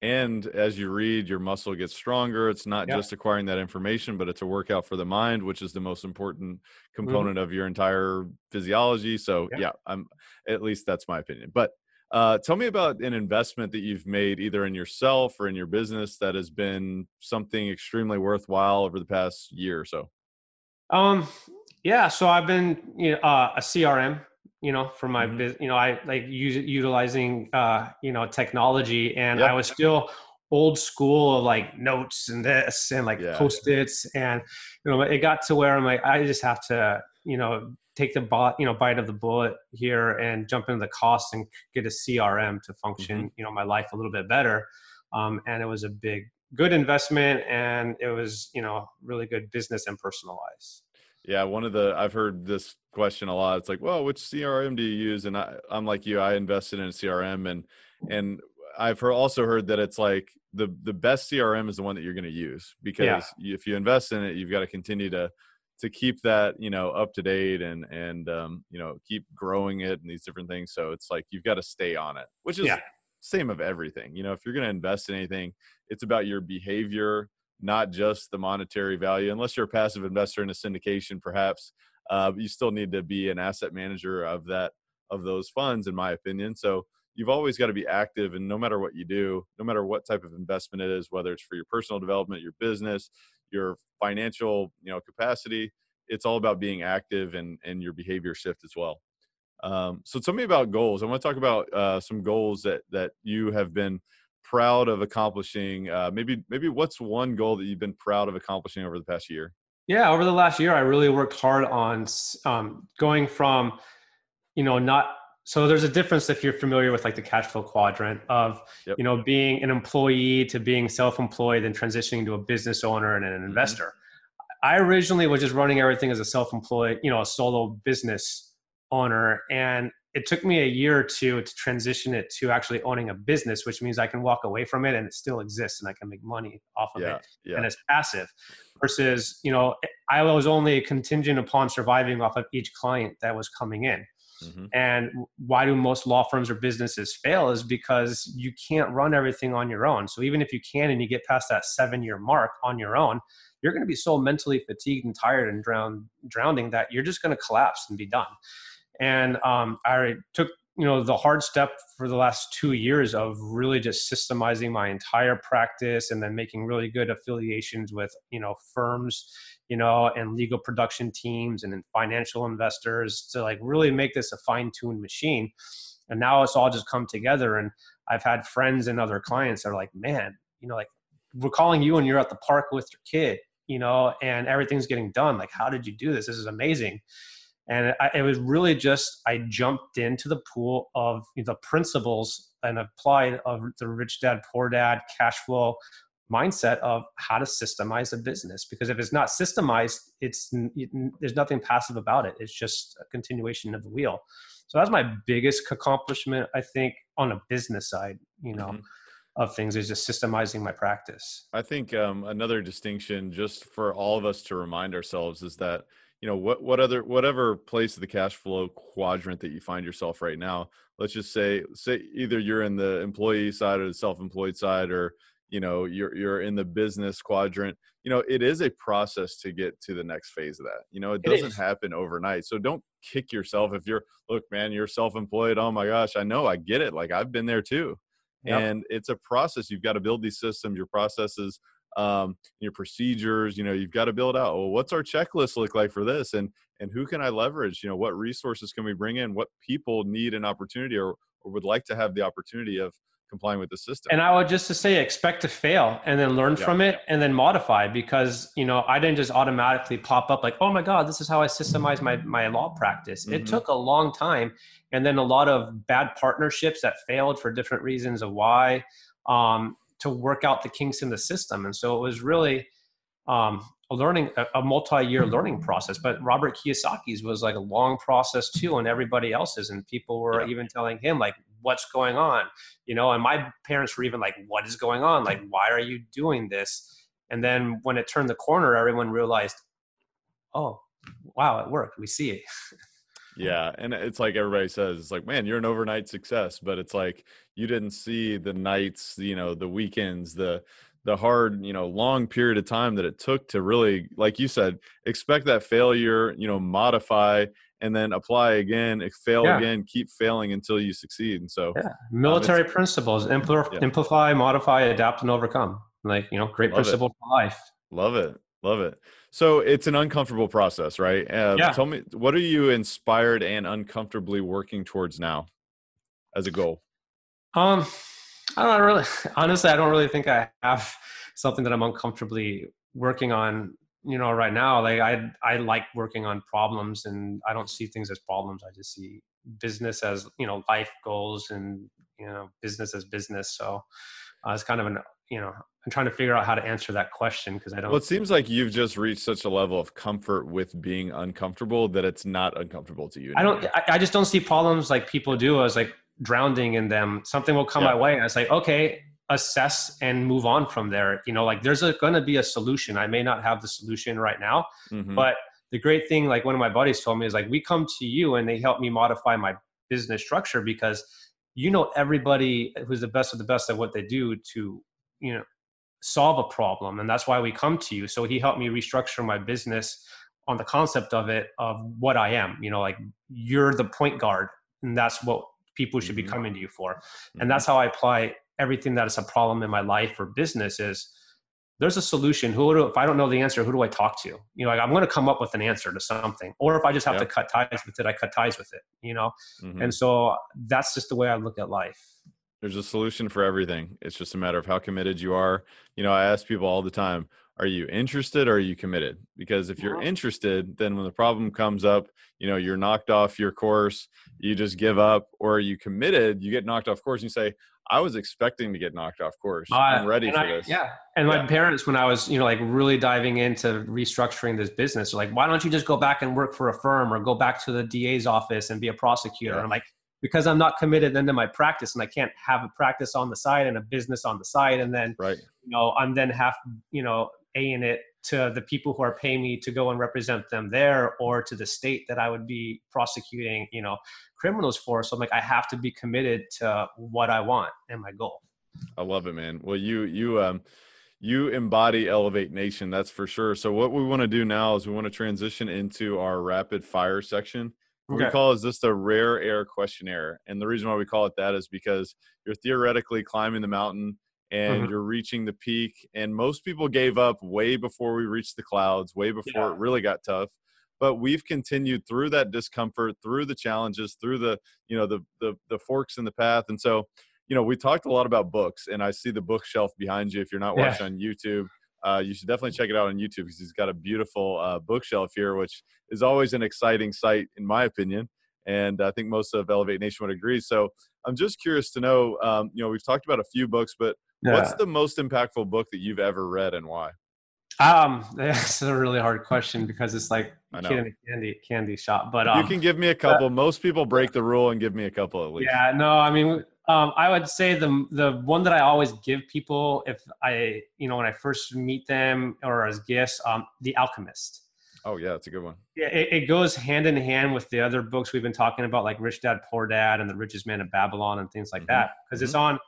And as you read, your muscle gets stronger. It's not just acquiring that information, but it's a workout for the mind, which is the most important mm-hmm. component mm-hmm. of your entire physiology. So, yep. yeah, I'm at least that's my opinion. But uh, tell me about an investment that you've made either in yourself or in your business that has been something extremely worthwhile over the past year or so. Um, yeah, so I've been you know, uh, a CRM, you know, for my mm-hmm. business. You know, I like use, utilizing uh, you know technology, and yep. I was still old school of like notes and this and like yeah. post-its and you know it got to where i'm like i just have to you know take the bot you know bite of the bullet here and jump into the cost and get a crm to function mm-hmm. you know my life a little bit better um, and it was a big good investment and it was you know really good business and personalized yeah, one of the I've heard this question a lot. It's like, well, which CRM do you use? And I, I'm like you, I invested in a CRM, and and I've heard, also heard that it's like the the best CRM is the one that you're going to use because yeah. if you invest in it, you've got to continue to to keep that you know up to date and and um, you know keep growing it and these different things. So it's like you've got to stay on it, which is yeah. same of everything. You know, if you're going to invest in anything, it's about your behavior not just the monetary value. Unless you're a passive investor in a syndication, perhaps uh, you still need to be an asset manager of that of those funds, in my opinion. So you've always got to be active, and no matter what you do, no matter what type of investment it is, whether it's for your personal development, your business, your financial you know capacity, it's all about being active and and your behavior shift as well. Um, so tell me about goals. I want to talk about uh, some goals that that you have been proud of accomplishing? Uh, maybe maybe what's one goal that you've been proud of accomplishing over the past year? Yeah, over the last year, I really worked hard on um, going from, you know, not so there's a difference if you're familiar with like the cash flow quadrant of yep. you know being an employee to being self-employed and transitioning to a business owner and an mm-hmm. investor i originally was just running everything as a self-employed you know a solo business owner and it took me a year or two to transition it to actually owning a business, which means I can walk away from it and it still exists and I can make money off of yeah, it. Yeah. And it's passive versus, you know, I was only contingent upon surviving off of each client that was coming in. Mm-hmm. And why do most law firms or businesses fail is because you can't run everything on your own. So even if you can and you get past that seven year mark on your own, you're going to be so mentally fatigued and tired and drown, drowning that you're just going to collapse and be done. And um, I took you know the hard step for the last two years of really just systemizing my entire practice and then making really good affiliations with you know firms you know and legal production teams and then financial investors to like really make this a fine-tuned machine. And now it's all just come together and i've had friends and other clients that are like man you know like we're calling you and you're at the park with your kid you know and everything's getting done. Like how did you do this? This is amazing and I, it was really just I jumped into the pool of the principles and applied of the rich dad poor dad cash flow mindset of how to systemize a business. Because if it's not systemized it's it, there's nothing passive about it. It's just a continuation of the wheel. So that's my biggest accomplishment i think on a business side you know mm-hmm. of things is just systemizing my practice. I think um, another distinction just for all of us to remind ourselves is that you know what what other whatever place of the cash flow quadrant that you find yourself right now let's just say say either you're in the employee side or the self-employed side or you know you're you're in the business quadrant you know it is a process to get to the next phase of that you know it doesn't happen overnight so don't kick yourself if you're look man you're self-employed oh my gosh i know i get it like i've been there too yep. and it's a process you've got to build these systems your processes um, your procedures. You know, you've got to build out. Well, what's our checklist look like for this, and and who can I leverage? You know, what resources can we bring in? What people need an opportunity or or would like to have the opportunity of complying with the system. And I would just to say expect to fail and then learn yeah. from it and then modify because you know I didn't just automatically pop up like oh my god this is how I systemize my my law practice. Mm-hmm. It took a long time and then a lot of bad partnerships that failed for different reasons of why um, to work out the kinks in the system. And so it was really um, a learning a, a, multi-year learning process but robert kiyosaki's was like a long process too and everybody else's and people were yeah. even telling him like what's going on? You know and my parents were even like what is going on? Like why are you doing this? And then when it turned the corner everyone realized oh wow it worked. We see it yeah and it's like everybody says it's like man you're an overnight success but it's like you didn't see the nights you know the weekends the the hard you know long period of time that it took to really like you said expect that failure you know modify and then apply again fail yeah. again keep failing until you succeed and so yeah. military um, principles amplify, yeah. amplify modify adapt and overcome like you know great love principle it. for life love it love it so it's an uncomfortable process right uh, yeah. tell me what are you inspired and uncomfortably working towards now as a goal um I don't really, honestly, I don't really think I have something that I'm uncomfortably working on, you know, right now. Like I, I like working on problems and I don't see things as problems. I just see business as, you know, life goals and, you know, business as business. So uh, it's kind of an, you know, I'm trying to figure out how to answer that question because I don't. Well, it seems like you've just reached such a level of comfort with being uncomfortable that it's not uncomfortable to you. Anymore. I don't. I, I, just don't see problems like people do. I was like, drowning in them something will come yeah. my way and it's like okay assess and move on from there you know like there's going to be a solution i may not have the solution right now mm-hmm. but the great thing like one of my buddies told me is like we come to you and they help me modify my business structure because you know everybody who's the best of the best at what they do to you know solve a problem and that's why we come to you so he helped me restructure my business on the concept of it of what i am you know like you're the point guard and that's what people should be mm-hmm. coming to you for and mm-hmm. that's how i apply everything that is a problem in my life or business is there's a solution who do, if i don't know the answer who do i talk to you know like i'm going to come up with an answer to something or if i just have yep. to cut ties with it i cut ties with it you know mm-hmm. and so that's just the way i look at life there's a solution for everything. It's just a matter of how committed you are. You know i ask people all the time are you interested or are you committed? Because if you're interested then when the problem comes up you know you're knocked off your course you just give up or are you committed you get knocked off course and you say i was expecting to get knocked off course. Uh, i'm ready for I, this. yeah and yeah. my parents when i was you know like really diving into restructuring this business like why don't you just go back and work for a firm or go back to the da's office and be a prosecutor? Yeah. i'm like because I'm not committed then to my practice and I can't have a practice on the side and a business on the side and then right. you know I'm then have you know a in it to the people who are paying me to go and represent them there or to the state that I would be prosecuting you know criminals for. So I'm like I have to be committed to what I want and my goal. I love it man. Well you you um you embody elevate nation that's for sure. So what we want to do now is we want to transition into our rapid fire section Okay. We call is this the rare air questionnaire. And the reason why we call it that is because you're theoretically climbing the mountain and mm-hmm. you're reaching the peak. And most people gave up way before we reached the clouds, way before yeah. it really got tough. But we've continued through that discomfort, through the challenges, through the, you know, the the the forks in the path. And so, you know, we talked a lot about books, and I see the bookshelf behind you if you're not watching yeah. on YouTube uh, you should definitely check it out on YouTube because he's got a beautiful uh, bookshelf here, which is always an exciting sight, in my opinion. And I think most of Elevate Nation would agree. So I'm just curious to know, um, you know, we've talked about a few books, but yeah. what's the most impactful book that you've ever read and why? Um, that's a really hard question because it's like kid in a candy candy shop. But um, you can give me a couple. Uh, Most people break the rule and give me a couple at least. Yeah, no, I mean, um, I would say the the one that I always give people if I you know when I first meet them or as gifts, um, The Alchemist. Oh yeah, that's a good one. Yeah, it, it, goes hand in hand with the other books we've been talking about, like Rich Dad Poor Dad and The Richest Man of Babylon and things like mm-hmm. that, because mm-hmm. it's on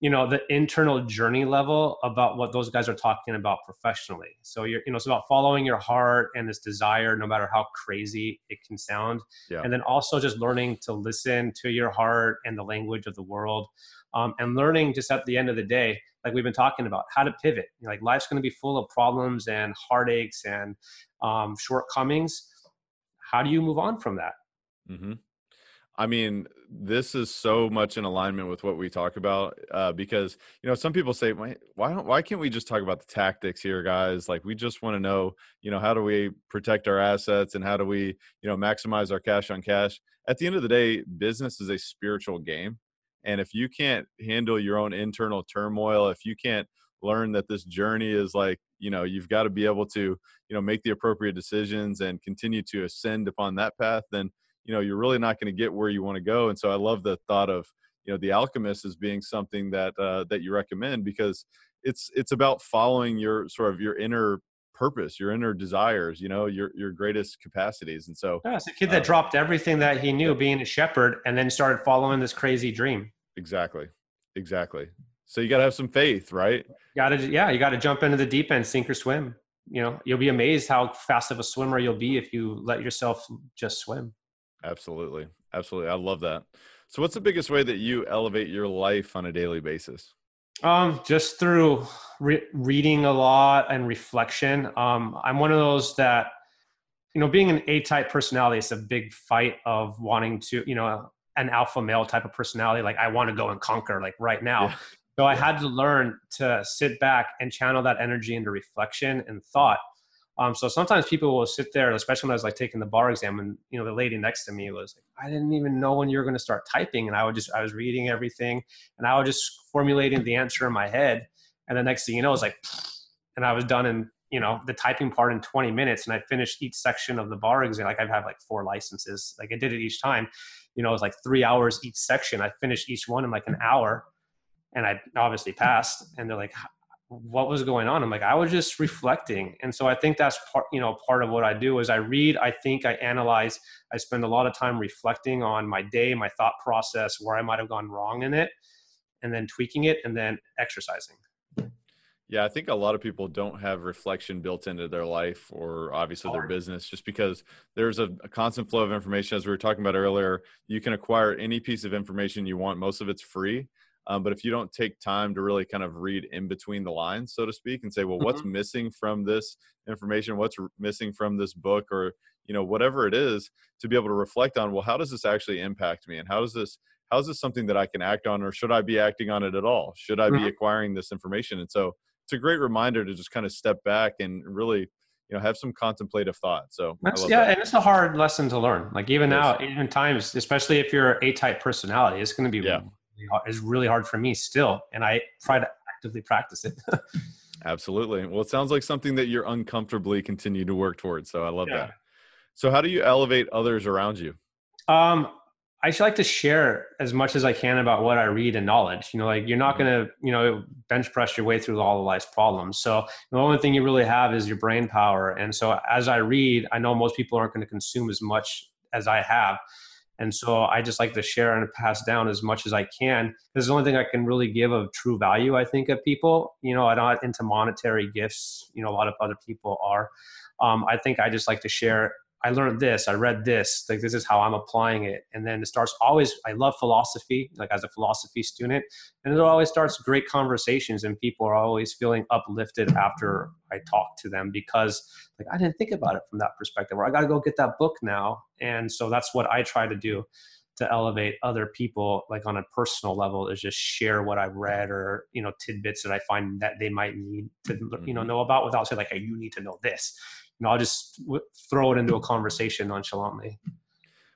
you know the internal journey level about what those guys are talking about professionally so you're you know it's about following your heart and this desire no matter how crazy it can sound yeah. and then also just learning to listen to your heart and the language of the world um, and learning just at the end of the day like we've been talking about, how to pivot. You know, like life's going to be full of problems and heartaches and um, shortcomings. How do you move on from that? Mm-hmm. I mean, this is so much in alignment with what we talk about uh, because you know some people say, why why why can't we just talk about the tactics here, guys? Like we just want to know, you know, how do we protect our assets and how do we, you know, maximize our cash on cash? At the end of the day, business is a spiritual game, and if you can't handle your own internal turmoil, if you can't learn that this journey is like you know you've got to be able to you know make the appropriate decisions and continue to ascend upon that path then you know you're really not going to get where you want to go and so i love the thought of you know the alchemist as being something that uh, that you recommend because it's it's about following your sort of your inner purpose your inner desires you know your your greatest capacities and so yeah, it's a kid that uh, dropped everything that he knew being a shepherd and then started following this crazy dream. Exactly exactly. So you got to have some faith right? Got to yeah you got to jump into the deep end sink or swim. You know you'll be amazed how fast of a swimmer you'll be if you let yourself just swim Absolutely. Absolutely. I love that. So what's the biggest way that you elevate your life on a daily basis? Um, just through re- reading a lot and reflection. Um, I'm one of those that, you know, being an A-type personality, it's a big fight of wanting to, you know, an alpha male type of personality. Like I want to go and conquer like right now. Yeah. So I had to learn to sit back and channel that energy into reflection and thought um, so sometimes people will sit there, especially when I was like taking the bar exam, and you know the lady next to me was like, "I didn't even know when you were going to start typing," and I would just I was reading everything, and I was just formulating the answer in my head, and the next thing you know, it was like, and I was done in you know the typing part in 20 minutes, and I finished each section of the bar exam. Like I've had like four licenses, like I did it each time. You know, it was like three hours each section. I finished each one in like an hour, and I obviously passed. And they're like, what was going on. I'm like i was just reflecting. And so i think that's part you know part of what i do is i read i think i analyze i spend a lot of time reflecting on my day my thought process where i might have gone wrong in it and then tweaking it and then exercising. Yeah i think a lot of people don't have reflection built into their life or obviously their business just because there's a, a constant flow of information. As we were talking about earlier you can acquire any piece of information you want. Most of it's free um, but if you don't take time to really kind of read in between the lines, so to speak, and say, well, what's mm-hmm. missing from this information? What's missing from this book? Or, you know, whatever it is, to be able to reflect on, well, how does this actually impact me? And how does this, how is this something that I can act on? Or should I be acting on it at all? Should I mm-hmm. be acquiring this information? And so it's a great reminder to just kind of step back and really you know have some contemplative thought so yeah that. and it's a hard lesson to learn like even now even times especially if you're a type personality it's going to be yeah is really hard for me still, and I try to actively practice it. Absolutely. Well, it sounds like something that you're uncomfortably continue to work towards. So I love yeah. that. So how do you elevate others around you? Um, I like to share as much as I can about what I read and knowledge. You know, like you're not mm-hmm. going to, you know, bench press your way through all of life's problems. So the only thing you really have is your brain power. And so as I read, I know most people aren't going to consume as much as I have. And so I just like to share and pass down as much as I can. This is the only thing I can really give of true value, I think, of people. You know, I'm not into monetary gifts. You know, a lot of other people are. Um, I think I just like to share I learned this, I read this, like this is how I'm applying it. And then it starts always, I love philosophy, like as a philosophy student. And it always starts great conversations and people are always feeling uplifted after I talk to them because like I didn't think about it from that perspective or I got to go get that book now. And so that's what I try to do to elevate other people like on a personal level is just share what I've read or, you know, tidbits that I find that they might need to, you know, mm-hmm. know about without saying like, hey, you need to know this you know, I'll just w- throw it into a conversation nonchalantly.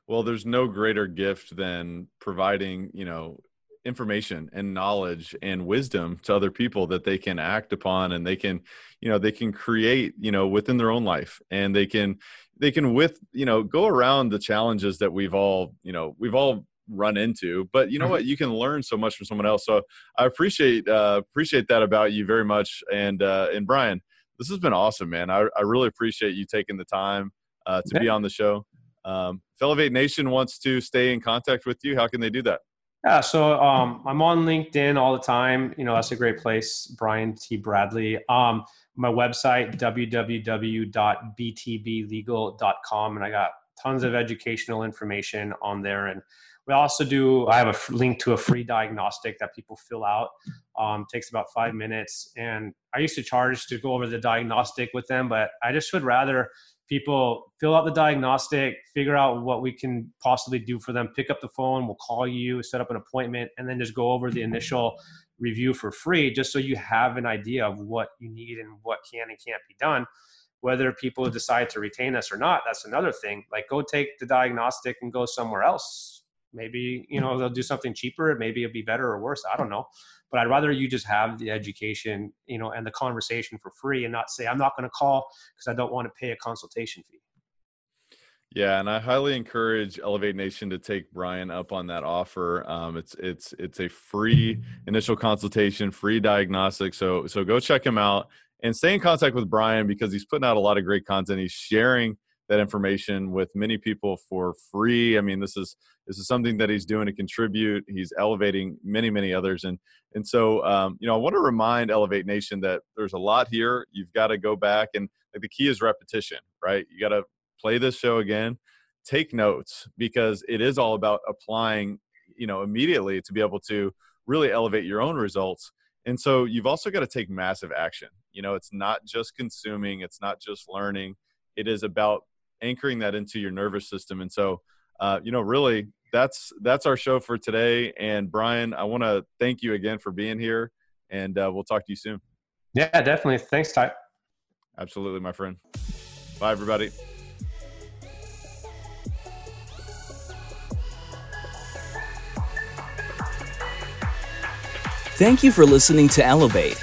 Well, there's no greater gift than providing, you know, information and knowledge and wisdom to other people that they can act upon and they can you know they can create you know within their own life. And they can they can with you know go around the challenges that we've all you know we've all run into. But you know mm-hmm. what you can learn so much from someone else. So i appreciate uh appreciate that about you very much. And uh and brian this has been awesome, man. I, I really appreciate you taking the time uh, to okay. be on the show. Um, if Elevate Nation wants to stay in contact with you, how can they do that? Yeah, so um, I'm on LinkedIn all the time. You know, that's a great place. Brian T. Bradley. Um, my website, www.btblegal.com. And I got tons of educational information on there. And We also do. I have a link to a free diagnostic that people fill out. Um, takes about five minutes, and I used to charge to go over the diagnostic with them, but I just would rather people fill out the diagnostic, figure out what we can possibly do for them, pick up the phone, we'll call you, set up an appointment, and then just go over the initial review for free, just so you have an idea of what you need and what can and can't be done. Whether people decide to retain us or not, that's another thing. Like, go take the diagnostic and go somewhere else. Maybe you know they'll do something cheaper. Maybe it'll be better or worse. I don't know but I'd rather you just have the education, you know, and the conversation for free and not say, I'm not going to call because I don't want to pay a consultation fee. Yeah, and I highly encourage Elevate Nation to take Brian up on that offer. Um, it's it's it's a free initial consultation, free diagnostic. So so go check him out and stay in contact with Brian because he's putting out a lot of great content. He's sharing that information with many people for free. I mean, this is this is something that he's doing to contribute. He's elevating many many others, and and so um, you know I want to remind Elevate Nation that there's a lot here. You've got to go back and like the key is repetition, right? You got to play this show again, take notes because it is all about applying, you know, immediately to be able to really elevate your own results. And so you've also got to take massive action. You know, it's not just consuming, it's not just learning. It is about anchoring that into your nervous system. And so, uh, you know, really, that's that's our show for today. And Brian, I want to thank you again for being here, and uh, we'll talk to you soon. Yeah, definitely. Thanks, Ty. Absolutely, my friend. Bye, everybody. Thank you for listening to Elevate.